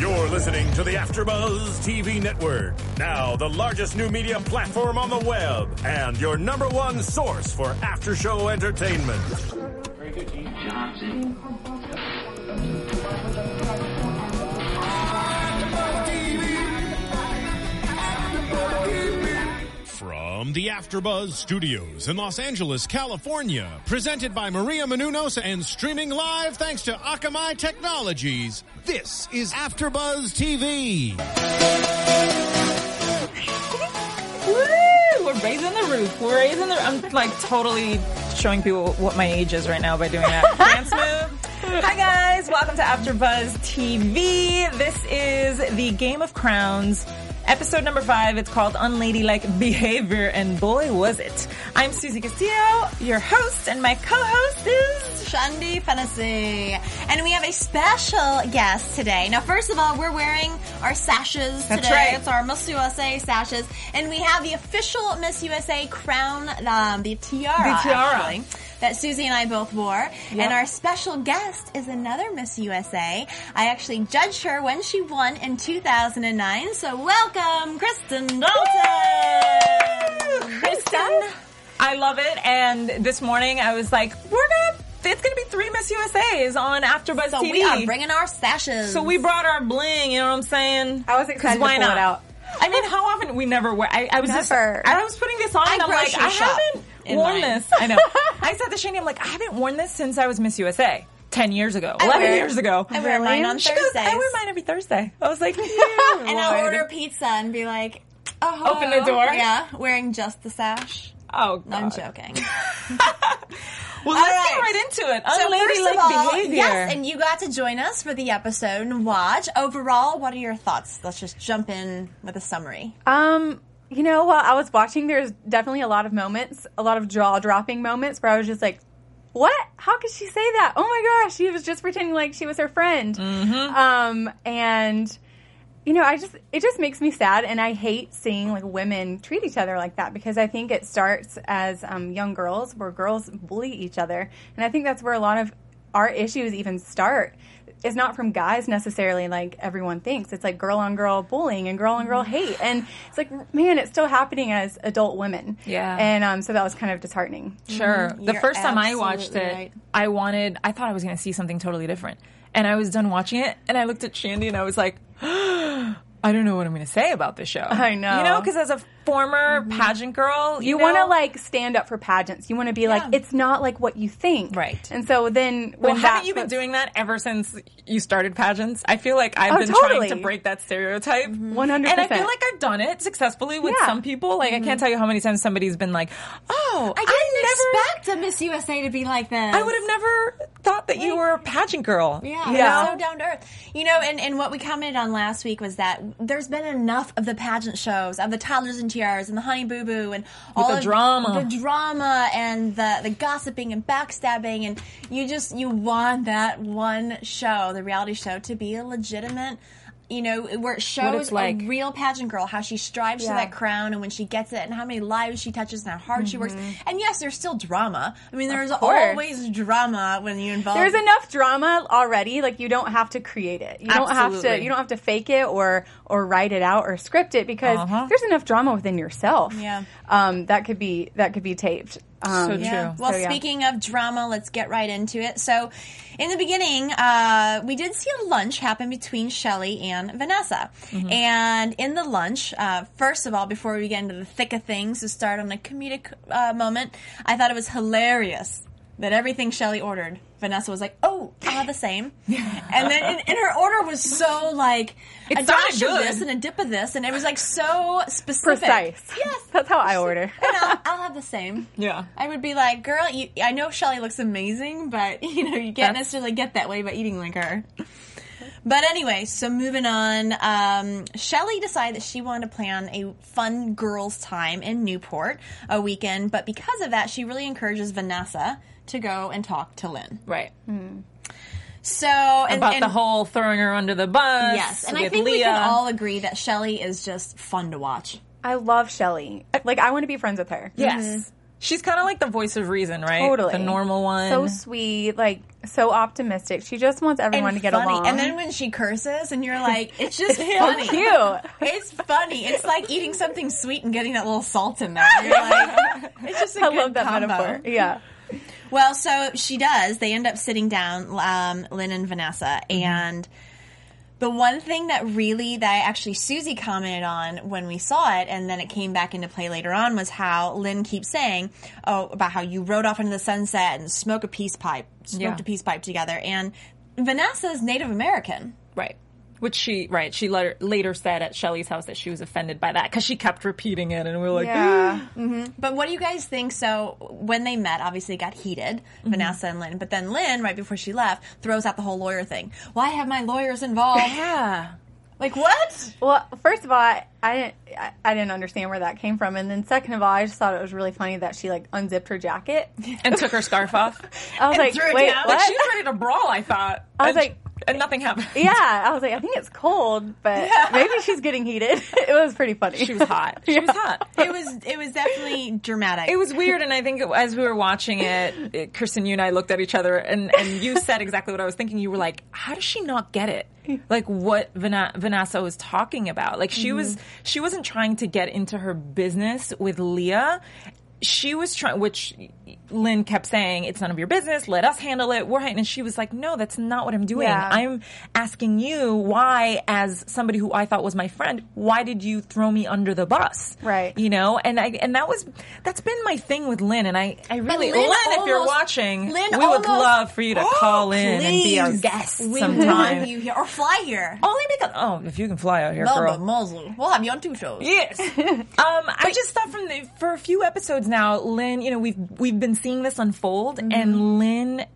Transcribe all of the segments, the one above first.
You're listening to the AfterBuzz TV Network, now the largest new media platform on the web, and your number one source for after-show entertainment. From the AfterBuzz Studios in Los Angeles, California, presented by Maria Menounos and streaming live thanks to Akamai Technologies. This is AfterBuzz TV. Woo! We're raising the roof. We're raising the. I'm like totally showing people what my age is right now by doing that dance move. Hi guys, welcome to AfterBuzz TV. This is the Game of Crowns. Episode number five, it's called Unladylike Behavior, and boy was it. I'm Susie Castillo, your host, and my co-host is Shandi Finnessey. And we have a special guest today. Now, first of all, we're wearing our sashes That's today. right. It's our Miss USA sashes. And we have the official Miss USA crown, um, the tiara, The tiara. actually, that Susie and I both wore. And our special guest is another Miss USA. I actually judged her when she won in 2009. So welcome, Kristen Dalton! Kristen. I love it, and this morning I was like, we're gonna, it's gonna be three Miss USAs on AfterBuzz So TV. we are bringing our sashes. So we brought our bling, you know what I'm saying? I was excited 'Cause why to pull not? it out. I mean, how often we never wear? I, I was just, I was putting this on, I and I'm like, grocery I haven't worn mine. this. I know. I said to Shandi, I'm like, I haven't worn this since I was Miss USA. 10 years ago, I 11 wear- years ago. I wear mine on She goes, I wear mine every Thursday. I was like, and I'll Lord. order pizza and be like, oh. Open the door? Yeah, wearing just the sash. Oh, God. I'm joking. Well, All let's right. get right into it. So first Unladylike of all, behavior. yes, and you got to join us for the episode and watch. Overall, what are your thoughts? Let's just jump in with a summary. Um, you know, while I was watching, there's definitely a lot of moments, a lot of jaw dropping moments where I was just like, what? How could she say that? Oh my gosh, she was just pretending like she was her friend. Um, and you know, I just it just makes me sad, and I hate seeing like women treat each other like that because I think it starts as um, young girls where girls bully each other, and I think that's where a lot of our issues even start. It's not from guys necessarily, like everyone thinks. It's like girl on girl bullying and girl on girl hate, and it's like, man, it's still happening as adult women. Yeah. and um, so that was kind of disheartening. Sure. The You're first time I watched it, right. I wanted, I thought I was going to see something totally different. And I was done watching it, and I looked at Shandi and I was like, I don't know what I'm going to say about this show. I know. You know, because as a former mm-hmm. pageant girl, you, You want to like stand up for pageants. You want to be like, it's not like what you think, Right. And so then, Well, when haven't you been doing that ever since you started pageants? I feel like I've Oh, been totally. trying to break that stereotype. 100%. And I feel like I've done it successfully with Yeah. some people. Like, I can't mm-hmm. tell you how many times somebody's been like, oh, I didn't expect a Miss USA to be like this. I would have never thought that you were a pageant girl. Yeah, Yeah. so down to earth. You know, and, and what we commented on last week was that there's been enough of the pageant shows, of the toddlers and tiaras and the honey boo boo and all the of drama. the drama and the the gossiping and backstabbing, and you just you want that one show, the reality show, to be a legitimate. You know, where it shows like. a real pageant girl, how she strives for that crown, and when she gets it, and how many lives she touches, and how hard she works. And yes, there's still drama. I mean, there's always drama when you involve. There's enough drama already. Like you don't have to create it. You don't have to. Absolutely. You don't have to fake it or or write it out or script it because Uh-huh. there's enough drama within yourself. Yeah. Um, that could be that could be taped. Um, So Yeah. Well, So, yeah. speaking of drama, let's get right into it. So, in the beginning, uh, we did see a lunch happen between Shelly and Vanessa. Mm-hmm. And in the lunch, uh, first of all, before we get into the thick of things, to start on a comedic uh, moment, I thought it was hilarious that everything Shelly ordered, Vanessa was like, "Oh, I'll have the same," and then and, and her order was so like It a dash of this and a dip of this, and it was like so specific. precise. Yes. That's how I order. And I'll, I'll have the same. Yeah. I would be like, girl, you, I know Shelly looks amazing, but you know, you can't necessarily get that way by eating like her. But anyway, so moving on, um, Shelly decided that she wanted to plan a fun girls' time in Newport a weekend, but because of that, she really encourages Vanessa to go and talk to Lynn. Right. So, and, About and- the whole throwing her under the bus. yes, and I with think we can all agree that Shelly is just fun to watch. I love Shelly. Like I want to be friends with her. Yes. She's kind of like the voice of reason, right? Totally. The normal one. So sweet, like so optimistic. She just wants everyone to get funny. along. And then when she curses, and you're like, it's just funny. cute. It's funny. It's like eating something sweet and getting that little salt in there. You're like, it's just a I good love that combo. metaphor. Yeah. Well, so she does. They end up sitting down, um, Lynn and Vanessa, and the one thing that really that actually Susie commented on when we saw it, and then it came back into play later on, was how Lynn keeps saying, "Oh, about how you rode off into the sunset and smoke a peace pipe, smoked Yeah. a peace pipe together." And Vanessa's Native American. Right. Which she, right, she later, later said at Shelley's house that she was offended by that because she kept repeating it and we were like, Yeah. Mm-hmm. But what do you guys think? So when they met, obviously it got heated, mm-hmm. Vanessa and Lynn. But then Lynn, right before she left, throws out the whole lawyer thing. Why have my lawyers involved? yeah. like what? Well, first of all, I, I didn't I, I didn't understand where that came from, and then second of all, I just thought it was really funny that she like unzipped her jacket. And took her scarf off. I was like, threw it wait, down. Like what? she was ready to brawl, I thought. I was And- like- and nothing happened. yeah, I was like, I think it's cold, but maybe she's getting heated. it was pretty funny. She was hot. She was hot. It was it was definitely dramatic. It was weird, and I think it, as we were watching it, it, Kristen, you and I looked at each other, and, and you said exactly what I was thinking. You were like, "How does she not get it? Like what Vana- Vanessa was talking about? Like she mm-hmm. was, she wasn't trying to get into her business with Leah. She was trying, which Lynn kept saying, "It's none of your business. Let us handle it." We're and she was like, "No, that's not what I'm doing. Yeah. I'm asking you why, as somebody who I thought was my friend, why did you throw me under the bus? Right. You know, and I and that was that's been my thing with Lynn, and I I really Lynn Lynn, if you're almost- watching, Lynn we would almost- love for you to Oh, call in and be our guest We sometime. you here or fly here. Only because oh, if you can fly out here, No, girl. We'll have you on two shows. Yes. um, I just thought from the, for a few episodes now, Lynn, you know, we've we've been seeing this unfold, Mm-hmm. and Lynn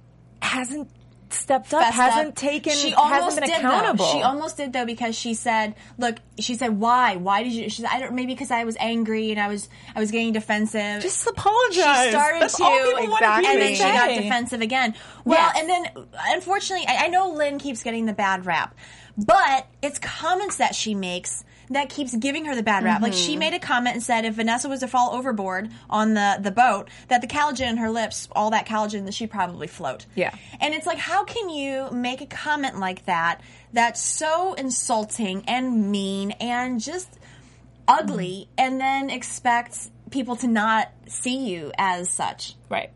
hasn't stepped up, Fessed hasn't up. taken, She almost hasn't been did accountable. though. She almost did though because she said, "Look," she said, "Why? Why did you?" She said, "I don't. Maybe because I was angry and I was I was getting defensive." just apologize. she started That's to, people and then she got defensive again. Well, Yes. and then unfortunately, I, I know Lynn keeps getting the bad rap, but it's comments that she makes that keeps giving her the bad rap. Like Mm-hmm. she made a comment and said if Vanessa was to fall overboard on the the boat, that the collagen in her lips, all that collagen, that she'd probably float. Yeah. and it's like, how can you make a comment like that that's so insulting and mean and just ugly, and then expect people to not see you as such? Right.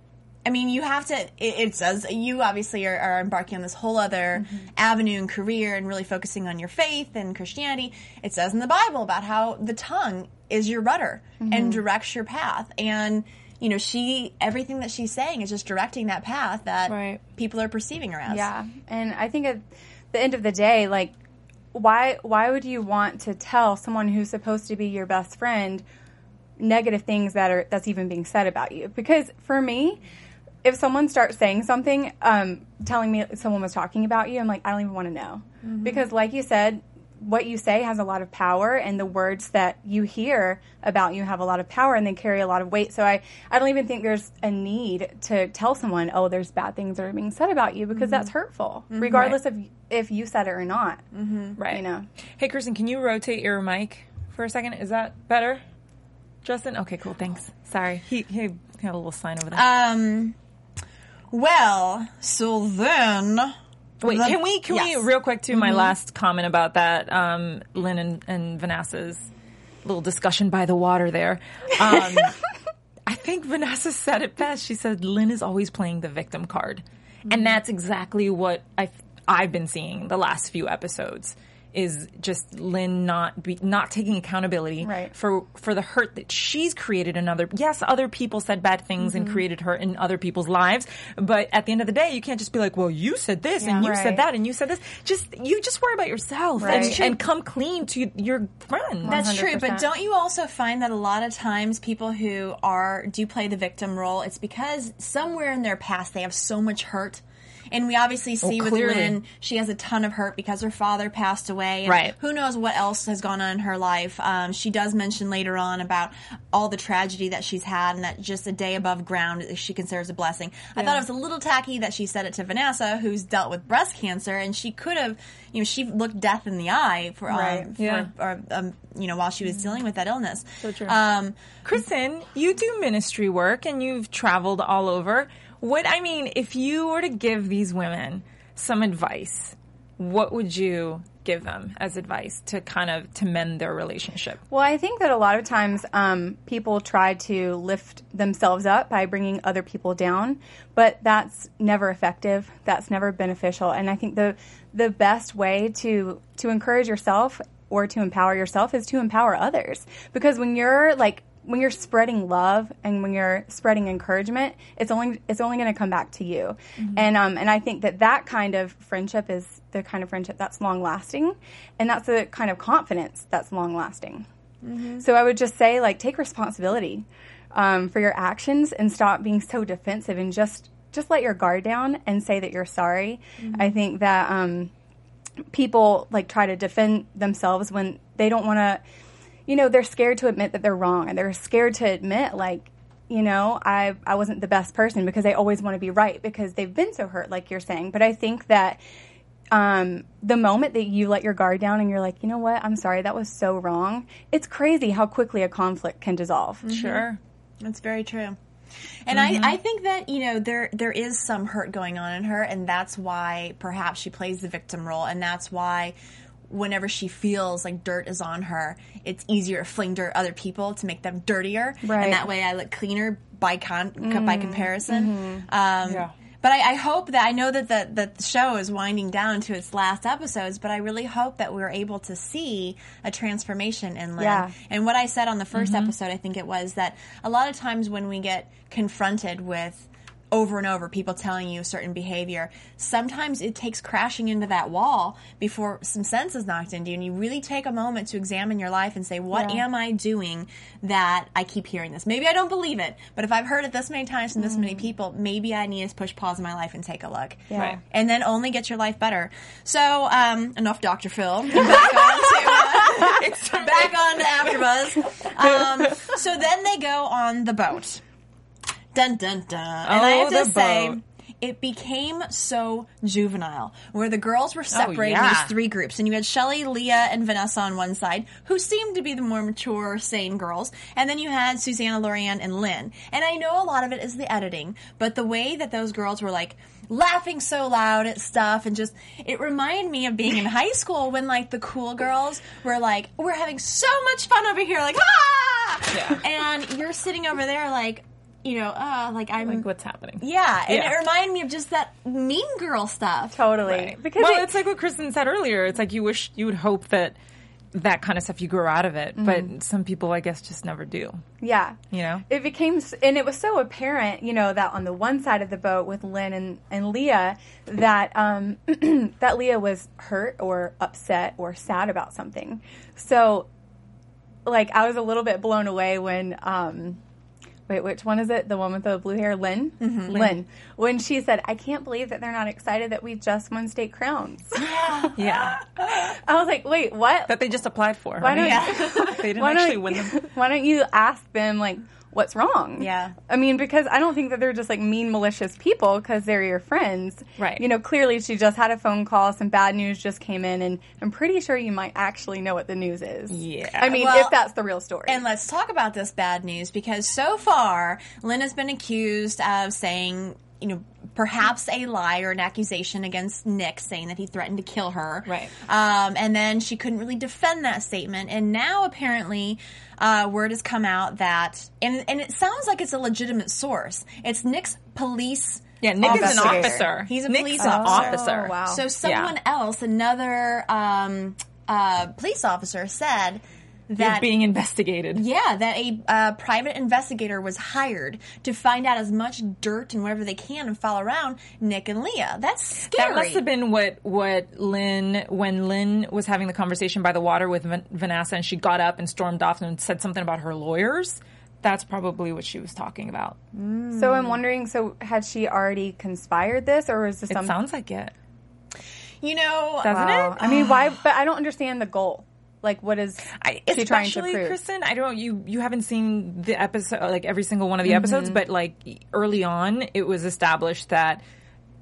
I mean, you have to. It, it says you obviously are, are embarking on this whole other Mm-hmm. avenue and career, and really focusing on your faith and Christianity. It says in the Bible about how the tongue is your rudder Mm-hmm. and directs your path, and you know she everything that she's saying is just directing that path that Right. people are perceiving her as. Yeah, and I think at the end of the day, like, why why would you want to tell someone who's supposed to be your best friend negative things that are that's even being said about you? Because for me, if someone starts saying something, um, telling me someone was talking about you, I'm like, I don't even want to know, because like you said. What you say has a lot of power, and the words that you hear about you have a lot of power, and they carry a lot of weight. So I, I don't even think there's a need to tell someone, "Oh, there's bad things that are being said about you," because that's hurtful, regardless of if you said it or not. Right. You know. Hey, Kristen, can you rotate your mic for a second? Is that better? Justin? Okay, cool. Thanks. Sorry. He, he had a little sign over there. Um. Well, so then. Wait, can we, can yes. we, real quick, to my last comment about that, um, Lynn and, and Vanessa's little discussion by the water there. Um, I think Vanessa said it best. She said Lynn is always playing the victim card. And that's exactly what I've, I've been seeing the last few episodes is just Lynn not be, not taking accountability Right. for for the hurt that she's created in other yes other people said bad things and created hurt in other people's lives but at the end of the day you can't just be like well you said this and you Right. said that and you said this just you just worry about yourself Right. and, and come clean to your friend That's true, but don't you also find that a lot of times people who are do play the victim role, it's because somewhere in their past they have so much hurt and we obviously see with clearly. Lynn, she has a ton of hurt because her father passed away. And Right. Who knows what else has gone on in her life? Um, she does mention later on about all the tragedy that she's had, and that just a day above ground she considers a blessing. I thought it was a little tacky that she said it to Vanessa, who's dealt with breast cancer, and she could have, you know, she looked death in the eye for, um, Right. for Yeah. or, um, you know, while she was dealing with that illness. So true. Um, Kristen, you do ministry work and you've traveled all over. What I mean, if you were to give these women some advice, what would you give them as advice to kind of to mend their relationship? Well, I think that a lot of times um, people try to lift themselves up by bringing other people down, but that's never effective. That's never beneficial. And I think the the best way to to encourage yourself or to empower yourself is to empower others. Because when you're like when you're spreading love and when you're spreading encouragement, it's only it's only going to come back to you. And um and I think that that kind of friendship is the kind of friendship that's long lasting, and that's the kind of confidence that's long lasting. So I would just say, like, take responsibility um, for your actions and stop being so defensive and just just let your guard down and say that you're sorry. I think that um, people like try to defend themselves when they don't want to. You know, they're scared to admit that they're wrong, and they're scared to admit like. You know, I I wasn't the best person because they always want to be right because they've been so hurt, like you're saying. But I think that um, the moment that you let your guard down and you're like, you know what, I'm sorry, that was so wrong. It's crazy how quickly a conflict can dissolve. Sure. That's very true. And I, I think that, you know, there there is some hurt going on in her and that's why perhaps she plays the victim role and that's why whenever she feels like dirt is on her, it's easier to fling dirt at other people to make them dirtier. Right. And that way I look cleaner by con- by mm-hmm. comparison. Mm-hmm. Um Yeah. But I, I hope that I know that the, that the show is winding down to its last episodes, but I really hope that we're able to see a transformation in Lynn. Yeah. And what I said on the 1st mm-hmm. episode, I think it was that a lot of times when we get confronted with over and over people telling you a certain behavior, sometimes it takes crashing into that wall before some sense is knocked into you. And you really take a moment to examine your life and say, what Yeah. am I doing that I keep hearing this? Maybe I don't believe it, but if I've heard it this many times from this many people, maybe I need to push pause in my life and take a look. Yeah. Right. And then only get your life better. So, um, enough Dr. Phil. Back on to, uh, back on to AfterBuzz. Um, so then they go on the boat. Dun dun dun. And I Oh, have to the say, boat. it became so juvenile, where the girls were separated yeah. into three groups, and you had Shelly, Leah, and Vanessa on one side, who seemed to be the more mature, sane girls, and then you had Susanna, Lorianne, and Lynn. And I know a lot of it is the editing, but the way that those girls were like laughing so loud at stuff and just it reminded me of being in high school when like the cool girls were like we're having so much fun over here like ah Yeah. and you're sitting over there like you know uh like i'm Like what's happening? yeah, and Yeah. it reminded me of just that mean girl stuff. Totally. Right. Because well, it- it's like what Kristen said earlier. It's like you wish you would hope that that kind of stuff you grow out of it, but some people, I guess, just never do. yeah. You know? It became, and it was so apparent, you know, that on the one side of the boat with Lynn and, and Leah, that um, that Leah was hurt or upset or sad about something. So, like, I was a little bit blown away when, um, wait, which one is it? The one with the blue hair, mm-hmm. Lynn? Lynn. When she said, "I can't believe that they're not excited that we just won state crowns." Yeah. I was like, "Wait, what? that they just applied for. Why right? don't they didn't why actually don't, win them. Why don't you ask them like what's wrong? Yeah. I mean, because I don't think that they're just like mean, malicious people because they're your friends. Right. You know, clearly she just had a phone call, some bad news just came in, and I'm pretty sure you might actually know what the news is. Yeah. I mean, Well, if that's the real story. And let's talk about this bad news because so far, Lynn has been accused of saying, you know, perhaps a lie or an accusation against Nick, saying that he threatened to kill her. Right. Um, and then she couldn't really defend that statement. And now apparently, uh, word has come out that, and, and it sounds like it's a legitimate source. It's Nick's police. Yeah, Nick is an officer. He's a Nick's police an officer. officer. Oh, wow. So someone else, another um, uh, police officer, said He's that being investigated. yeah, that a uh, private investigator was hired to find out as much dirt and whatever they can and follow around Nick and Leah. That's scary. That must have been what what Lynn when Lynn was having the conversation by the water with Van- Vanessa and she got up and stormed off and said something about her lawyers. That's probably what she was talking about. So I'm wondering. So had she already conspired this, or was this It some? sounds like it. You know, Doesn't Wow. it? I mean, why? But I don't understand the goal. Like, what is I, she trying to prove? Kristen, I don't you you haven't seen the episode like every single one of the Mm-hmm. episodes, but like early on, it was established that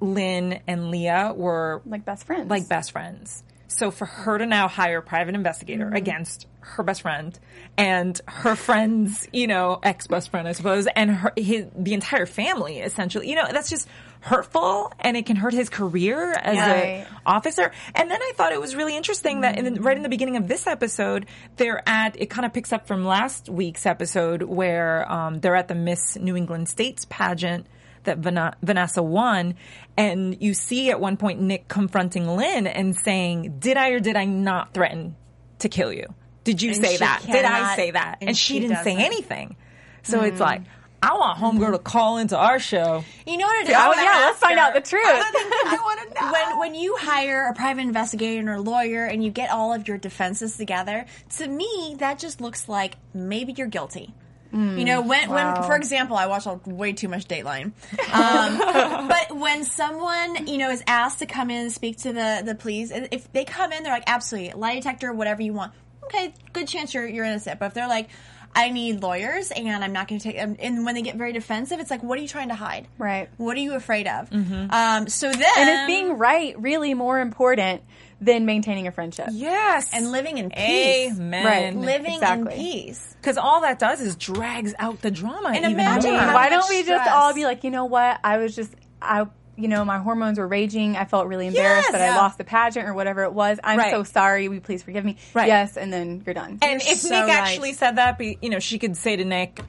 Lynn and Leah were like best friends. like best friends. So for her to now hire a private investigator Mm-hmm. against her best friend and her friend's, you know, ex best friend, I suppose, and her, his, the entire family, essentially, you know, that's just hurtful and it can hurt his career as Right. a officer. And then I thought it was really interesting that in the, right in the beginning of this episode, they're at, it kind of picks up from last week's episode where um, they're at the Miss New England States pageant that Van- Vanessa won. And you see at one point Nick confronting Lynn and saying, Did I or did I not threaten to kill you? Did you And say that? Did I say that? And, and she, she didn't say doesn't. anything. So it's like, I want Homegirl to call into our show. you know what it is? oh yeah, let's find out the truth. I want to know. when when you hire a private investigator or a lawyer and you get all of your defenses together, to me that just looks like maybe you're guilty. you know, when when for example, I watch way too much Dateline, um, but when someone you know is asked to come in and speak to the the police, if they come in, they're like absolutely lie detector, whatever you want. Okay, good chance you're you're innocent. But if they're like, I need lawyers and I'm not going to take them, and when they get very defensive, it's like, what are you trying to hide? Right. What are you afraid of? Um, so then, and is being right really more important than maintaining a friendship? yes. and living in peace. Amen. Right. Living Exactly. in peace. Because all that does is drags out the drama. And even imagine more. how Why don't we just stress. all be like, you know what? I was just, I, you know, my hormones were raging. I felt really embarrassed Yes! that I lost the pageant or whatever it was. I'm Right. so sorry. Will you please forgive me? Right. Yes, and then you're done. And You're if so Nick right. actually said that, you know, she could say to Nick,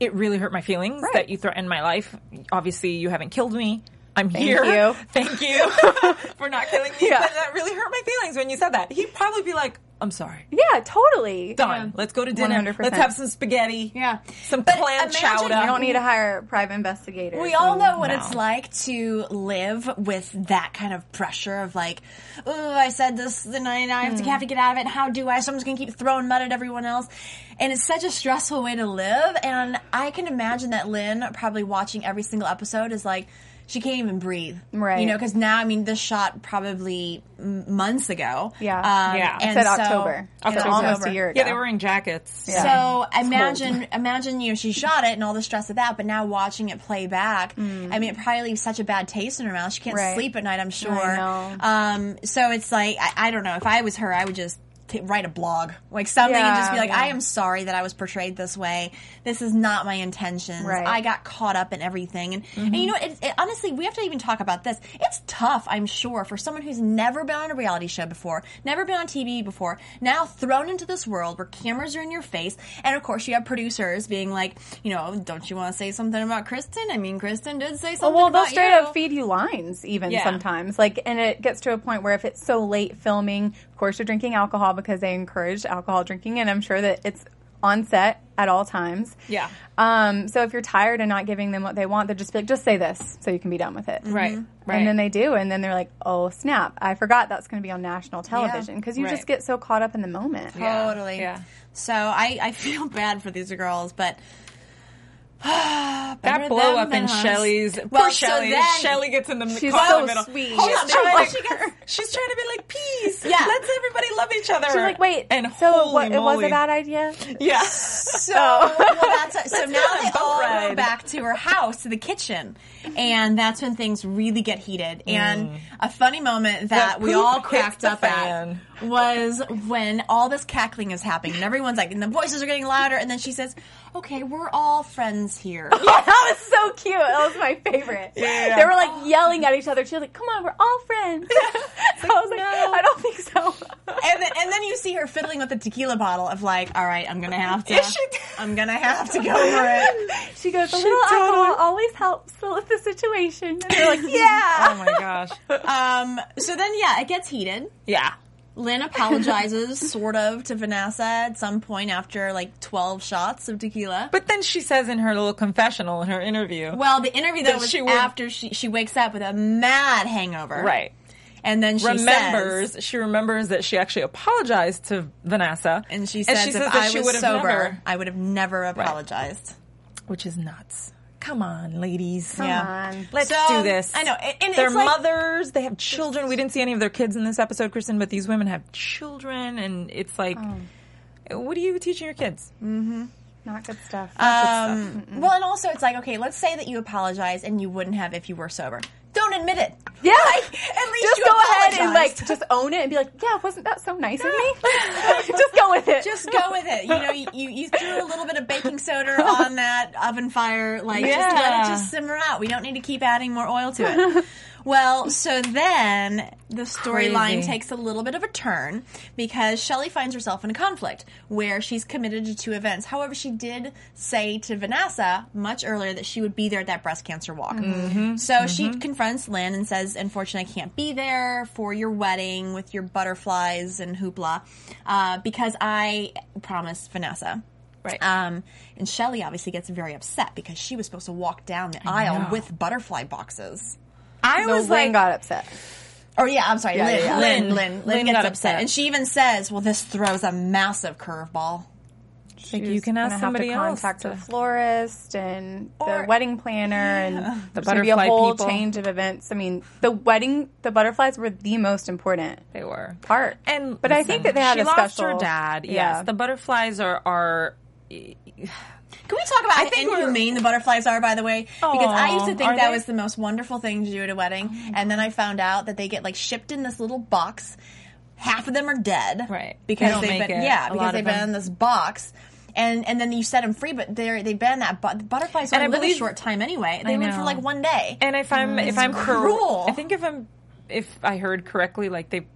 "It really hurt my feelings that you threatened my life. Obviously, you haven't killed me. I'm here. you. Thank you for not killing me. Yeah. But that really hurt my feelings when you said that. He'd probably be like, "I'm sorry. yeah, totally. Done. Let's go to dinner. 100%. Let's have some spaghetti. Yeah. Some But clam imagine- chowder. You don't need to hire private investigators. We all know what No. it's like to live with that kind of pressure of like, oh, I said this, then I, I have to hmm. have to get out of it. And how do I? Someone's going to keep throwing mud at everyone else. And it's such a stressful way to live. And I can imagine that Lynn, probably watching every single episode, is like, she can't even breathe. Right. You know, because now, I mean, this shot probably months ago. Yeah. Um, Yeah. It And said so- October. in So almost a year ago. yeah, they were wearing jackets. Yeah. So imagine, imagine you know she shot it and all the stress of that, but now watching it play back, I mean, it probably leaves such a bad taste in her mouth. She can't Mm. Right. sleep at night. I'm sure. I know. Um, so it's like I, I don't know. If I was her, I would just. T- write a blog, like something, and just be like, yeah. "I am sorry that I was portrayed this way. This is not my intentions. Right. I got caught up in everything." And, and mm-hmm. you know, it, it, honestly, we have to even talk about this. It's tough, I'm sure, for someone who's never been on a reality show before, never been on TV before, now thrown into this world where cameras are in your face, and of course, you have producers being like, you know, don't you want to say something about Kristen? I mean, Kristen did say something well, they'll about straight up feed you lines even Yeah. sometimes. Like, and it gets to a point where if it's so late filming, of course, you're drinking alcohol because they encourage alcohol drinking, and I'm sure that it's on set at all times. Yeah. Um, so if you're tired and not giving them what they want, they're just like, just say this so you can be done with it. Right. Right. And then they do, and then they're like, "Oh snap! I forgot that's going to be on national television because you Right. just get so caught up in the moment." Yeah. Totally. Yeah. So I, I feel bad for these girls, but that blow up in us. Shelly's. Well, poor so Shelly. then- Shelly gets in the She's in so the middle. sweet. She's, on, trying, she gets, she's trying to be like peace. Yeah. let's everybody love each other. She's like, "Wait, and so holy what? It was a bad idea." Yeah. So, oh. well, that's so now a they all go back to her house, to the kitchen, and that's when things really get heated. And mm. a funny moment that The we all cracked up at was when all this cackling is happening, and everyone's like, and the voices are getting louder, and then she says, "Okay, we're all friends here." Yeah, that was so cute. That was my favorite. Yeah. They were like yelling at each other. She was like, "Come on, we're all friends." I was like, no. "I don't think so." and then and then you see her fiddling with the tequila bottle of like, all right, I'm gonna have to, Yes, she did. I'm gonna have to go for it. She goes, "A little alcohol always helps with the situation." And they're like, "Yeah." Oh my gosh. Um, so then yeah, it gets heated. Yeah. Lynn apologizes, sort of, to Vanessa at some point after like 12 shots of tequila. But then she says in her little confessional in her interview. well, the interview though That was she would- after she, she wakes up with a mad hangover. right. and then she remembers says, she remembers that she actually apologized to Vanessa, and she says, if that I she was would have sober, never- I would have never apologized. which is nuts. Come on, ladies. Come Yeah. on. Let's So, do this. I know, and- and they're it's like- mothers. They have children. We didn't see any of their kids in this episode, Kristen, but these women have children, and it's like, Oh. what are you teaching your kids? Not good stuff. Um, well, and also it's like, okay, let's say that you apologize and you wouldn't have if you were sober. Don't admit it. yeah. Like, at least just you go ahead and like just own it and be like, yeah, wasn't that so nice of me? just go with it. just go with it. You know, you, you, you threw a little bit of baking soda on that oven fire. Like, just let it just simmer out. We don't need to keep adding more oil to it. Well, so then the storyline takes a little bit of a turn because Shelley finds herself in a conflict where she's committed to two events. However, she did say to Vanessa much earlier that she would be there at that breast cancer walk. So she confronts Lynn and says, Unfortunately, I can't be there for your wedding with your butterflies and hoopla uh, because I promised Vanessa. Right. Um, and Shelly obviously gets very upset because she was supposed to walk down the aisle know. with butterfly boxes. I no, was Lynn like, got upset. Or yeah, I'm sorry, Yeah, Lynn, yeah, yeah. Lynn, Lynn. Lynn, Lynn, Lynn gets got upset. upset. and she even says, "Well, this throws a massive curveball." Like, you can ask gonna somebody have to else contact to- the florist and Or- the wedding planner and The there's gonna be a whole people. change of events. I mean, the wedding, the butterflies were the most important they were. part. And but I think that they had she a lost special. her dad. Yeah. Yes, the butterflies are are. Can we talk about how think inhumane the butterflies are, by the way? Because I used to think that they? was the most wonderful thing to do at a wedding, oh. and then I found out that they get like shipped in this little box. Half of them are dead, Right. Because They make been it. yeah A because they've been in this box. And, and then you set them free, but they're they've been in that but butterflies don't live a short time anyway. They I live for like one day. And if I'm if I'm mm. cor- cruel. I think if I'm if I heard correctly, like they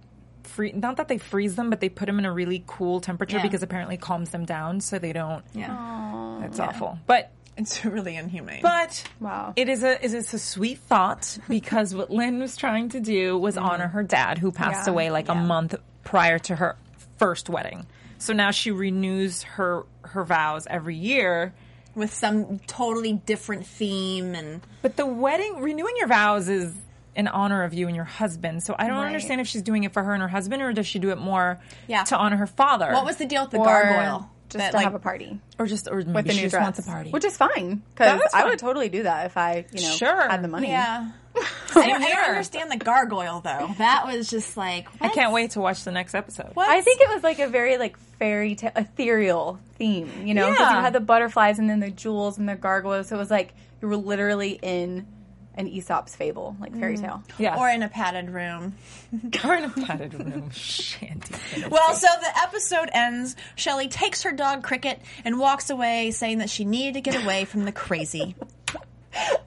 free not that they freeze them, but they put them in a really cool temperature Yeah. because apparently it calms them down, so they don't. yeah, It's awful, but it's really inhumane. but Wow. it is a is it's a sweet thought because what Lynn was trying to do was mm-hmm. honor her dad who passed Yeah. away like a month prior to her first wedding. So now she renews her her vows every year. with some totally different theme and But the wedding, renewing your vows is in honor of you and your husband. So I don't Right. understand if she's doing it for her and her husband, or does she do it more Yeah. to honor her father? what was the deal with the or gargoyle? just That, to like, have a party or just or maybe with the she new just dress, wants a party, which is fine because I would totally do that if I, you know, Sure. had the money. Yeah. I don't, I don't understand the gargoyle though. That was just like I can't wait to watch the next episode. What? I think it was like a very like fairy tale, ethereal theme, you know, because Yeah. you had the butterflies and then the jewels and the gargoyles. So it was like you were literally in an Aesop's fable, like fairy mm. tale. Yeah, Or in a padded room. or in a padded room. Shandi. Well, so the episode ends. Shelley takes her dog Cricket and walks away, saying that she needed to get away from the crazy.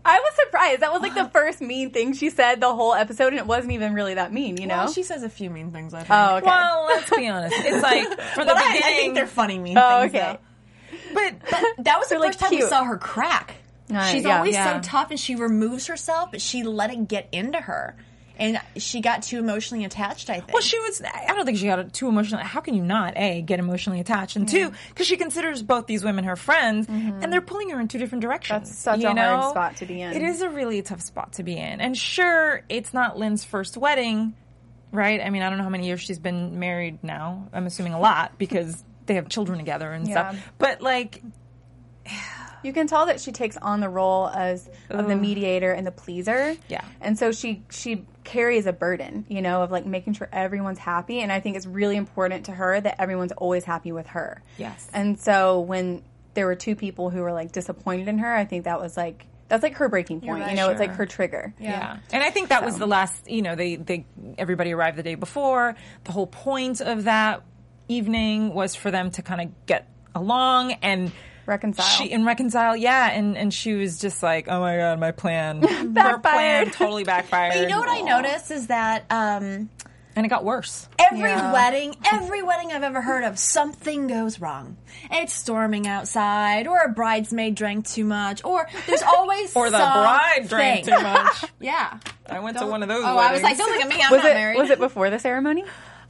I was surprised. That was like the first mean thing she said the whole episode, and it wasn't even really that mean, you know? Well, she says a few mean things. I think. oh, okay. Well, let's be honest. It's like from the But I, beginning. I think they're funny mean Oh, things. okay. Though. But that was the They're, like, first time we saw her crack. Right, She's yeah. always Yeah. so tough, and she removes herself, but she let it get into her, and she got too emotionally attached. I think. Well, she was. I don't think she got too emotional. How can you not a get emotionally attached, and two, because she considers both these women her friends, mm-hmm. and they're pulling her in two different directions. That's such a hard spot to be in. It is a really tough spot to be in, and sure, it's not Lynn's first wedding, right? I mean, I don't know how many years she's been married now. I'm assuming a lot because they have children together and Yeah. stuff. But like, You can tell that she takes on the role as of the mediator and the pleaser. Yeah. And so she she carries a burden, you know, of like making sure everyone's happy and I think it's really important to her that everyone's always happy with her. Yes. And so when there were two people who were like disappointed in her, I think that was like that's like her breaking point, right, you know, it's like her trigger. Yeah. And I think that was the last, you know, they, they, everybody arrived the day before. The whole point of that evening was for them to kind of get along and Reconcile. She, and reconcile, yeah. And, and she was just like, oh my God, my plan. Her plan Backfired. totally backfired. But you know what I noticed is that um, And it got worse. every Yeah. wedding, every wedding I've ever heard of, something goes wrong. It's storming outside, or a bridesmaid drank too much, or there's always Or the bride drank too much. Yeah. I went to one of those Oh, weddings. I was like, don't look at me. I'm was not it married. was it before the ceremony?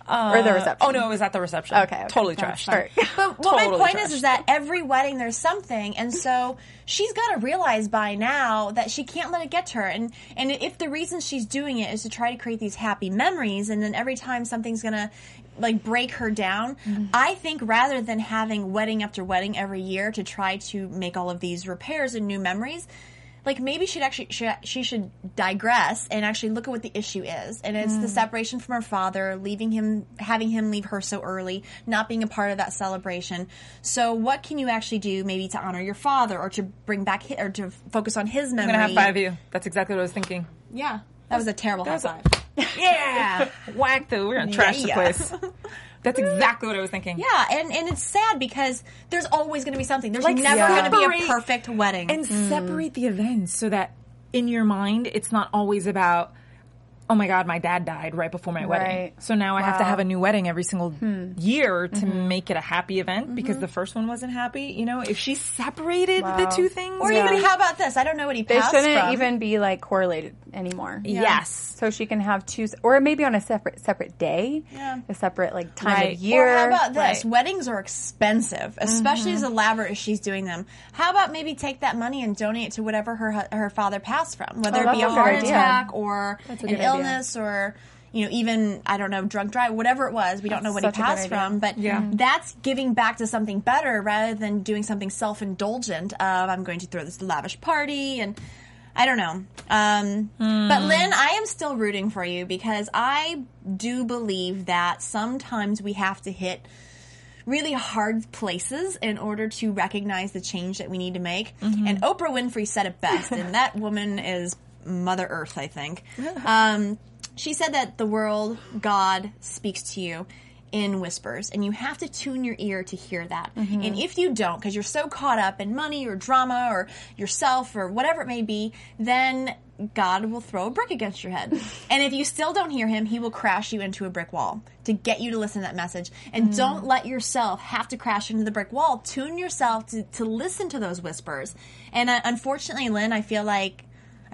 Or the reception. Oh no, it was at the reception. Okay, okay. totally That's trash. fine. But what Totally my point trash. is, is that every wedding there's something, and so she's got to realize by now that she can't let it get to her. And and if the reason she's doing it is to try to create these happy memories, and then every time something's gonna like break her down, Mm-hmm. I think rather than having wedding after wedding every year to try to make all of these repairs and new memories. Like maybe she'd actually she, she should digress and actually look at what the issue is, and it's Mm. the separation from her father, leaving him, having him leave her so early, not being a part of that celebration. So, what can you actually do, maybe to honor your father, or to bring back hi- or to focus on his memory? I'm gonna have five of you. That's exactly what I was thinking. Yeah, that was a terrible high was a- Yeah, whack the. We're gonna trash Yeah. the place. That's exactly what I was thinking. Yeah, and and it's sad because there's always going to be something. There's Like, never yeah. going to be a perfect wedding. and separate the events so that in your mind it's not always about oh my god my dad died right before my wedding Right. so now i have to have a new wedding every single year to Mm-hmm. make it a happy event because the first one wasn't happy you know if she separated the two things or Yeah. even how about this? I don't know what he They passed shouldn't from. even be like correlated anymore. yes So she can have two, or maybe on a separate separate day, Yeah. a separate like time Right. of year. Or how about this? Right. Weddings are expensive, especially Mm-hmm. as elaborate as she's doing them. How about maybe take that money and donate it to whatever her her father passed from, whether Oh, it be a that's a good heart idea. attack or a an good idea. illness or you know even I don't know drunk drive, whatever it was. We don't know what he such passed from, but Yeah. Mm-hmm. that's giving back to something better rather than doing something self indulgent of I'm going to throw this lavish party and. I don't know. Um, hmm. But Lynn, I am still rooting for you because I do believe that sometimes we have to hit really hard places in order to recognize the change that we need to make. Mm-hmm. And Oprah Winfrey said it best, and that woman is Mother Earth, I think. Um, she said that the world, God, speaks to you in whispers, and you have to tune your ear to hear that. And if you don't, because you're so caught up in money or drama or yourself or whatever it may be, then God will throw a brick against your head. and if you still don't hear him, he will crash you into a brick wall to get you to listen to that message. And don't let yourself have to crash into the brick wall. Tune yourself to, to listen to those whispers. And uh, unfortunately, Lynn, I feel like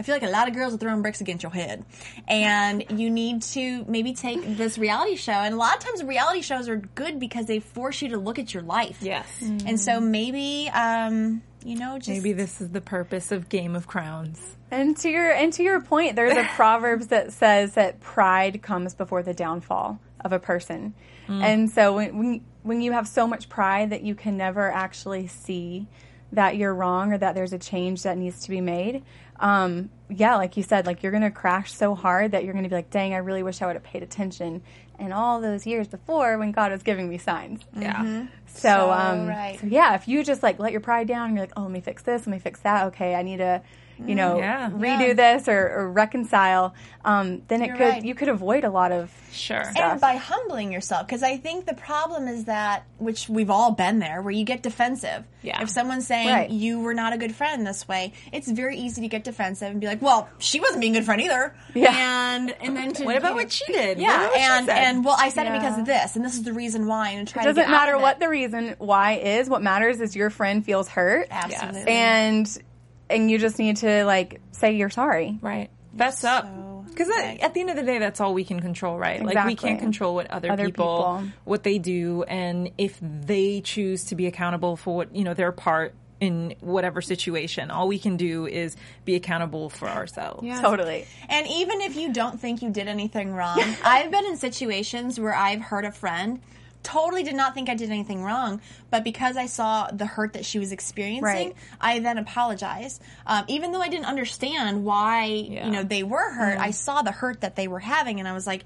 I feel like a lot of girls are throwing bricks against your head. And you need to maybe take this reality show. And a lot of times reality shows are good because they force you to look at your life. yes And so maybe, um, you know, just maybe this is the purpose of game of crowns And to your and to your point, there's a proverbs that says that pride comes before the downfall of a person. And so when, when when you have so much pride that you can never actually see that you're wrong or that there's a change that needs to be made, um, yeah, like you said, like you're gonna crash so hard that you're gonna be like, dang, I really wish I would have paid attention. And all those years before when God was giving me signs. yeah So, So um, right. so yeah, if you just like let your pride down, and you're like, oh, let me fix this, let me fix that. Okay, I need to, you know, Yeah. redo Yeah. this or, or reconcile. Um, then it You're could right. you could avoid a lot of sure and by humbling yourself because i think the problem is that which we've all been there where you get defensive Yeah. if someone's saying Right. you were not a good friend this way it's very easy to get defensive and be like well she wasn't being a good friend either Yeah. and and then to what about what she did yeah about what she and and well i said it because of this and this is the reason why and try It doesn't get matter what it. the reason why is. What matters is your friend feels hurt, absolutely and and you just need to like say you're sorry. Right. That's up. Because right. at the end of the day, that's all we can control, right? Like we can't control what other, Other people, people. what they do, and if they choose to be accountable for what you know their part in whatever situation. All we can do is be accountable for ourselves. Yeah. Totally. And even if you don't think you did anything wrong, I've been in situations where I've hurt a friend, totally did not think I did anything wrong, but because I saw the hurt that she was experiencing, Right. I then apologized. Um, even though I didn't understand why, Yeah. you know, they were hurt, Mm. I saw the hurt that they were having, and I was like,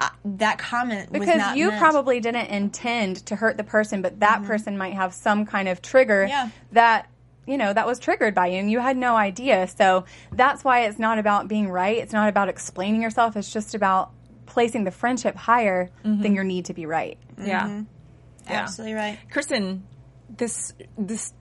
uh, that comment was Because you meant- probably didn't intend to hurt the person, but that person might have some kind of trigger Yeah. that you know that was triggered by you and you had no idea. So that's why it's not about being right. It's not about explaining yourself. It's just about placing the friendship higher than your need to be right. Yeah. Mm-hmm. Yeah. absolutely right. Kristen, this this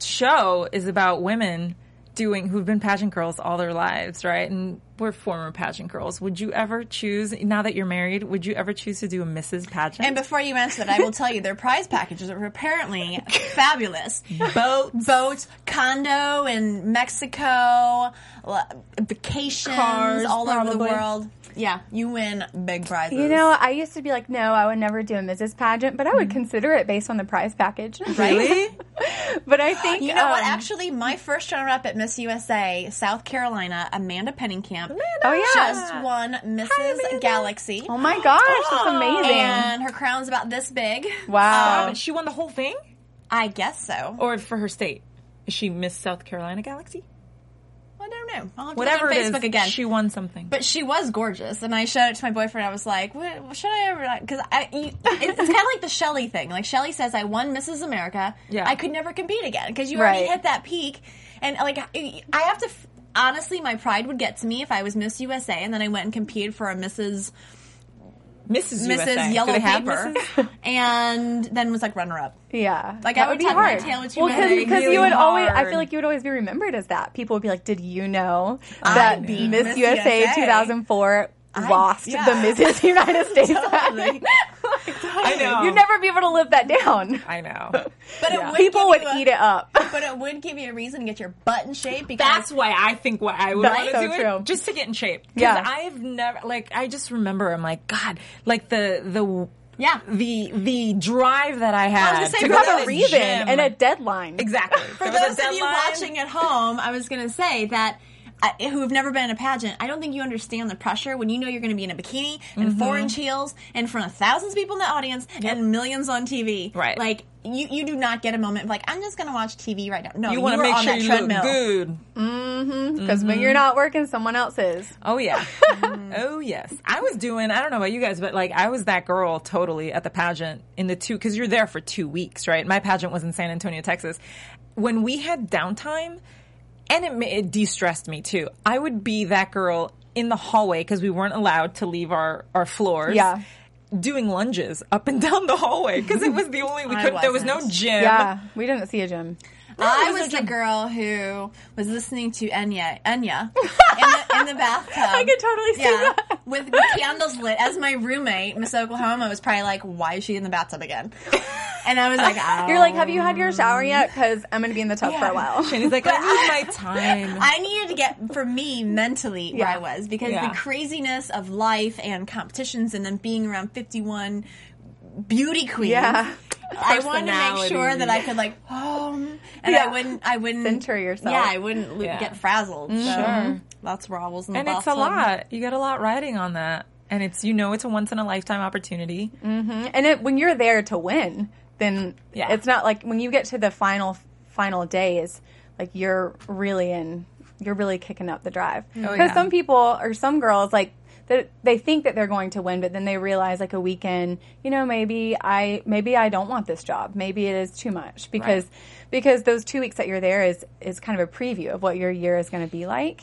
show is about women doing who've been pageant girls all their lives, right? And we're former pageant girls. Would you ever choose now that you're married? Would you ever choose to do a Mrs. pageant? And before you answer that, I will tell you their prize packages are apparently fabulous. Boat, boat, condo in Mexico, l- vacations Cars, all over the world. Yeah, you win big prizes. You know, I used to be like, no, I would never do a Mrs. pageant, but I would consider it based on the prize package. really? but I think You know what? um, Actually, my first runner-up at Miss USA, South Carolina, Amanda Penningcamp, Oh, yeah. just won Mrs. Galaxy, Oh my gosh, that's amazing! and her crown's about this big. wow. Um, but she won the whole thing, I guess so. or for her state? Is she Miss South Carolina Galaxy? I don't know. I'll have to Whatever look it on is, Facebook again. she won something. But she was gorgeous, and I showed it to my boyfriend. I was like, what, "Should I ever?" Because I, you, it's kind of like the Shelly thing. Like Shelly says, "I won Mrs. America. Yeah. I could never compete again because you already hit that peak." And like, I I have to. F- Honestly, my pride would get to me if I was Miss USA and then I went and competed for a Mrs. Mrs. Mrs. USA. Yellow Do they have Paper, Mrs.? and then was like runner up. Yeah, Like, that I would be tuck my hard. tail with well, you, because really you would always, I feel like you would always be remembered as that. People would be like, "Did you know that beat Miss, Miss USA, USA. 2004 I- lost yeah. the Mrs. United States?" Totally. I know. You'd never be able to live that down. I know. But it would People would a- eat it up. But it would give you a reason to get your butt in shape because That's why I think what I would want to so do true. it just to get in shape. 'Cause Yeah. I've never like I just remember I'm like God like the the Yeah. the the drive that I had gonna say, to you have a a reason gym. and a deadline. exactly For those of you watching at home, I was going to say that uh, who have never been in a pageant, I don't think you understand the pressure when you know you're going to be in a bikini and Mm-hmm. four inch heels in front of thousands of people in the audience and millions on TV. Right. Like you, you do not get a moment of like I'm just going to watch TV right now. No, you you, want to make on sure you treadmill. look good. Because when you're not working, someone else is. Oh yeah. oh yes. I was doing. I don't know about you guys, but like I was that girl totally at the pageant in the two because you're there for two weeks, right? My pageant was in San Antonio, Texas. When we had downtime, and it, it de-stressed me too. I would be that girl in the hallway because we weren't allowed to leave our our floors. Yeah. Doing lunges up and down the hallway because it was the only we I could. There was no wasn't. gym. Yeah, we didn't see a gym. I was the girl who was listening to Enya, Enya, in the, in the bathtub. I could totally see yeah, that. with candles lit. As my roommate, Miss Oklahoma, was probably like, "Why is she in the bathtub again?" And I was like, oh. You're like, have you had your shower yet? Because I'm going to be in the tub for a while. And he's like, I need my time. I needed to get for me mentally where I was because Yeah. the craziness of life and competitions and then being around 51 beauty queens. Yeah. I wanted to make sure that I could like home and Yeah. I wouldn't I wouldn't Center yourself. Yeah, I wouldn't lo- Yeah. get frazzled. So mm-hmm. Sure. that's where I was in and it's a lot. You got a lot riding on that, and it's you know it's a once in a lifetime opportunity. Mm-hmm. And it, when you're there to win, then Yeah. it's not like when you get to the final final days, like you're really in, you're really kicking up the drive. Because Oh, yeah. some people or some girls like they they think that they're going to win, but then they realize like a weekend, you know, maybe I maybe I don't want this job. Maybe it is too much because because those two weeks that you're there is is kind of a preview of what your year is going to be like.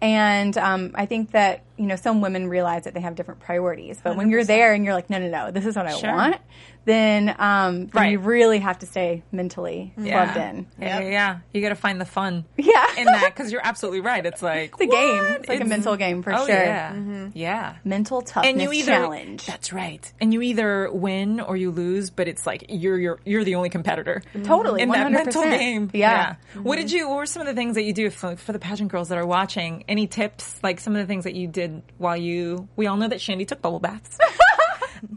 And um, I think that you know some women realize that they have different priorities, but when you're there and you're like, no, no, no, this is what I Sure. want, then um, then Right. you really have to stay mentally plugged in. Yeah, yeah, yeah. You got to find the fun. Yeah. in that because you're absolutely right. It's like It's a game. It's like a mental game for oh, sure. Yeah, mm-hmm. yeah. Mental toughness And you either challenge. that's right, and you either win or you lose, but it's like you're you're you're the only competitor. Mm-hmm. Totally, in that 100%. mental game. Yeah. Mm-hmm. What did you? What were some of the things that you do for, for the pageant girls that are watching? Any tips? Like some of the things that you did while you? We all know that Shandi took bubble baths.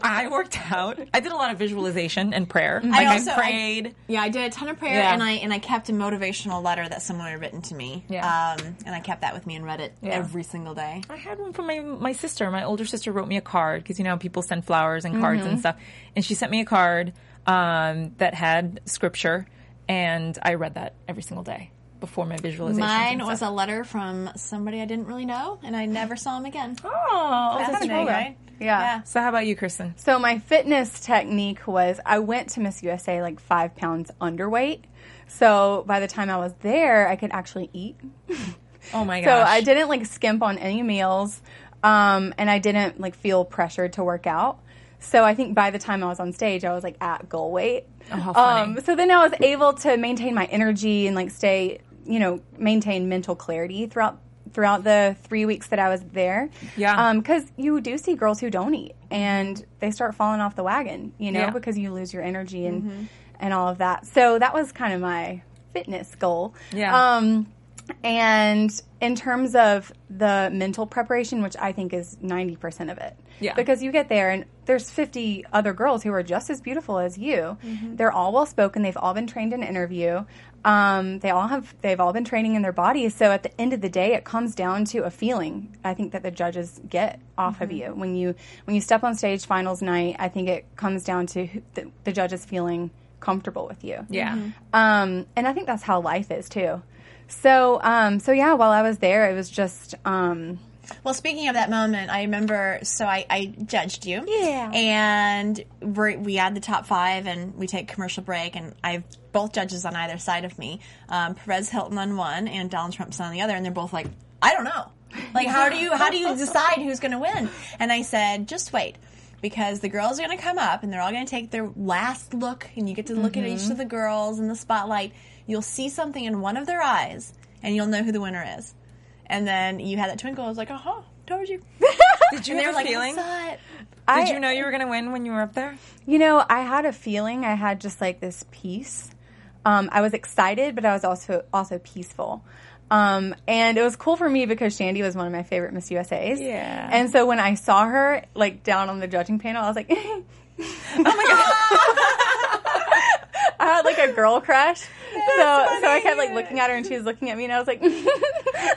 I worked out. I did a lot of visualization and prayer. Like I, also- I- prayed. Yeah, I did a ton of prayer, Yeah. and I and I kept a motivational letter that someone had written to me. Yeah. um, and I kept that with me and read it every single day. I had one from my my sister. My older sister wrote me a card because you know people send flowers and cards Mm-hmm. and stuff, and she sent me a card um, that had scripture, and I read that every single day before my visualization. Mine was a letter from somebody I didn't really know, and I never saw him again. oh, that's Fascinating, cool. right? yeah. Yeah. So how about you, Kristen? So my fitness technique was I went to Miss USA like five pounds underweight. So by the time I was there, I could actually eat. Oh my gosh. So! I didn't like skimp on any meals, um, and I didn't like feel pressured to work out. So I think by the time I was on stage, I was like at goal weight. Oh, how funny. Um, so then I was able to maintain my energy and like stay, you know, maintain mental clarity throughout throughout the three weeks that I was there. Yeah. Um, because you do see girls who don't eat and they start falling off the wagon, you know, Yeah. because you lose your energy and, mm-hmm. and all of that. So that was kind of my fitness goal. Yeah. Um, and in terms of the mental preparation, which I think is 90% of it. Yeah. Because you get there and there's 50 other girls who are just as beautiful as you. Mm-hmm. They're all well spoken. They've all been trained in interview. Um, they all have, they've all been training in their bodies. So at the end of the day, it comes down to a feeling I think that the judges get off of you. When you, when you step on stage finals night, I think it comes down to the, the judges feeling comfortable with you. Yeah. Um, and I think that's how life is too. So, um, so yeah, while I was there, it was just, um, Well, speaking of that moment, I remember. So I, I judged you. Yeah. And we're, we had the top five, and we take commercial break, and I have both judges on either side of me. Um, Perez Hilton on one, and Donald Trumpson on the other, and they're both like, I don't know. Like, how do you how do you decide who's going to win? And I said, just wait. Because the girls are going to come up and they're all going to take their last look, and you get to look at each of the girls in the spotlight. You'll see something in one of their eyes, and you'll know who the winner is. And then you had that twinkle. I was like, uh huh, told you. Did you And they have were a like, feeling? I saw it. I, Did you know you were going to win when you were up there? You know, I had a feeling. I had just like this peace. Um, I was excited, but I was also also peaceful. Um, and it was cool for me because Shandi was one of my favorite Miss USA's. Yeah. And so when I saw her like down on the judging panel, I was like, oh my god. I had like a girl crush. so so I kept like looking at her and she was looking at me and I was like, like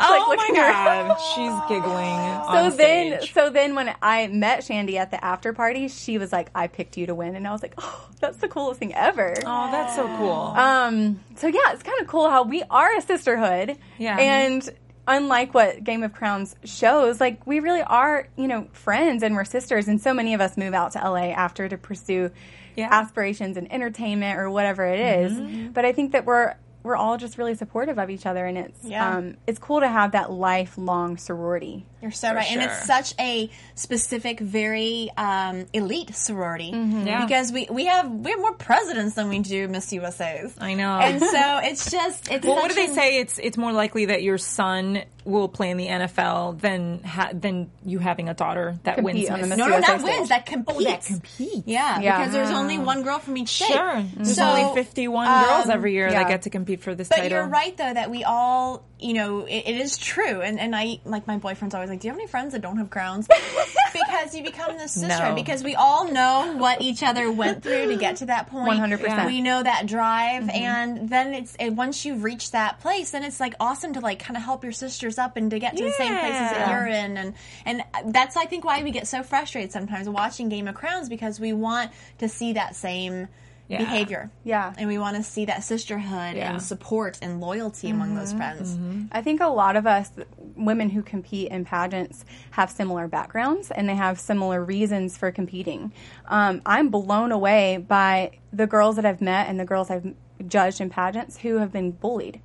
oh my god, she's giggling. So then, so then, when I met Shandi at the after party, she was like, "I picked you to win," and I was like, "Oh, that's the coolest thing ever." oh, that's so cool. Um, so yeah, it's kind of cool how we are a sisterhood. Yeah. And unlike what Game of Crowns shows, like we really are, you know, friends and we're sisters. And so many of us move out to LA after to pursue Yeah. aspirations in entertainment or whatever it is. Mm-hmm. But I think that we're we're all just really supportive of each other and it's Yeah. um it's cool to have that lifelong sorority. You're so right, and it's such a specific, very um, elite sorority Yeah. because we, we have we have more presidents than we do Miss USA's. I know. and so it's just it's. well, what do such they an- say? It's it's more likely that your son will play in the NFL than ha- than you having a daughter that Compete wins. on the Miss- Miss No, no, USA not stage. wins. That competes. that competes. Yeah, Yeah. because there's only one girl from each state. Sure, there's So, only 51 girls every year yeah. that get to compete for this But title. you're right though that we all, you know, it, it is true, and and I like my boyfriend's always like, do you have any friends that don't have crowns? because you become this sister. No. Because we all know what each other went through to get to that point. 100%. We know that drive, Mm-hmm. and then it's and once you reach that place, then it's like awesome to like kind of help your sisters up and to get to the same places that Yeah. you're in, and and that's I think why we get so frustrated sometimes watching Game of Crowns because we want to see that same. Yeah. Behavior, Yeah. and we want to see that sisterhood Yeah. and support and loyalty among those friends. I think a lot of us women who compete in pageants have similar backgrounds and they have similar reasons for competing. Um, I'm blown away by the girls that I've met and the girls I've judged in pageants who have been bullied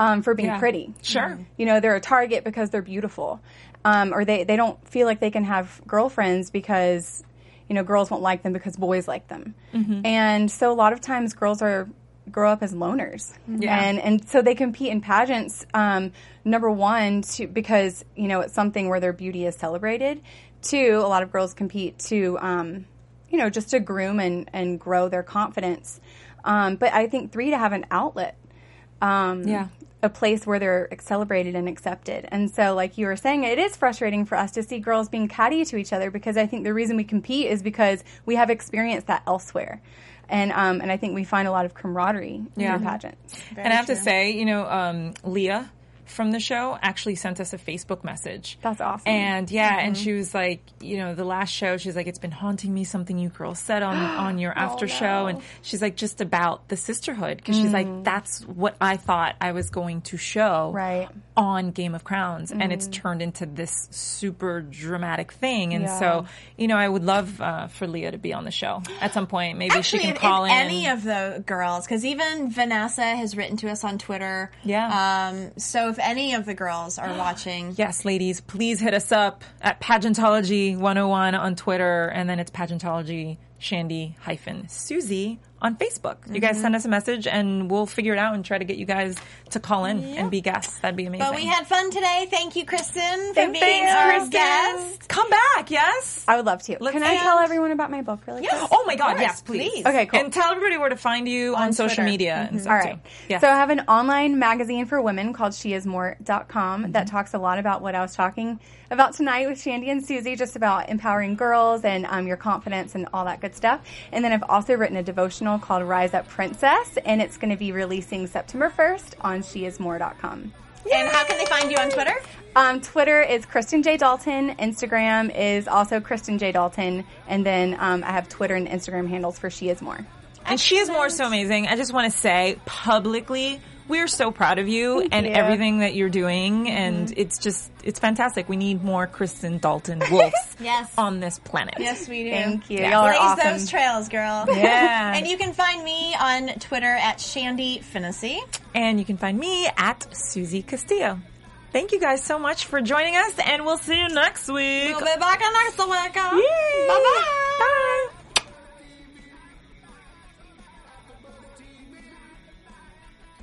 um, for being Yeah. pretty. Sure. You know, they're a target because they're beautiful. Um, or they, they don't feel like they can have girlfriends because, you know, girls won't like them because boys like them. And so a lot of times girls are grow up as loners. Yeah. And and so they compete in pageants um, number one to because, you know, it's something where their beauty is celebrated. Two, a lot of girls compete to um, you know, just to groom and, and grow their confidence. Um, but I think three to have an outlet um, Yeah. A place where they're celebrated and accepted. And so, like you were saying, it is frustrating for us to see girls being catty to each other because I think the reason we compete is because we have experienced that elsewhere. And um, and I think we find a lot of camaraderie Yeah. in pageants. and I have to say, you know, um, Leah from the show actually sent us a Facebook message. That's awesome. And yeah, Mm-hmm. and she was like, you know, the last show, she's like, it's been haunting me something you girls said on on Oh, your after show, and she's like, just about the sisterhood because she's Mm. like, that's what I thought I was going to show Right. on Game of Crowns, and Mm. it's turned into this super dramatic thing. And Yeah. so, you know, I would love uh, for Leah to be on the show at some point. Maybe Actually, she can call in. any of the girls, because even Vanessa has written to us on Twitter. Yeah. Um, so if any of the girls are watching, Yes, ladies, please hit us up at Pageantology 101 on Twitter, and then it's Pageantology Shandi hyphen Susie on Facebook. You Mm-hmm. guys send us a message and we'll figure it out and try to get you guys to call in and be guests. That'd be amazing. But we had fun today. Thank you, Kristen, for Thanks, being thanks, our Kristen. guest. Come back, yes? I would love to. Let's Can I tell everyone about my book really quick? Oh my god, yes, please. please. Okay, cool. And tell everybody where to find you on, social Twitter. media and stuff All right. too. Yeah. So I have an online magazine for women called sheismore.com that talks a lot about what I was talking about tonight with Shandi and Susie, just about empowering girls and um, your confidence and all that good stuff. And then I've also written a devotional called Rise Up Princess, and it's going to be releasing September 1st on sheismore.com. And how can they find you on Twitter? Um, Twitter is Kristen J. Dalton. Instagram is also Kristen J. Dalton. And then um, I have Twitter and Instagram handles for She Is More. And she is more so amazing. I just want to say publicly, we're so proud of you and you. everything that you're doing. Mm-hmm. And it's just, it's fantastic. We need more Kristen Dalton wolves Yes. on this planet. Yes, we do. Thank you. Yeah. Blaze awesome. those trails, girl. Yeah. and you can find me on Twitter at Shandi Finnessey. And you can find me at Susie Castillo. Thank you guys so much for joining us, and we'll see you next week. We'll be back next week. Bye-bye. Bye.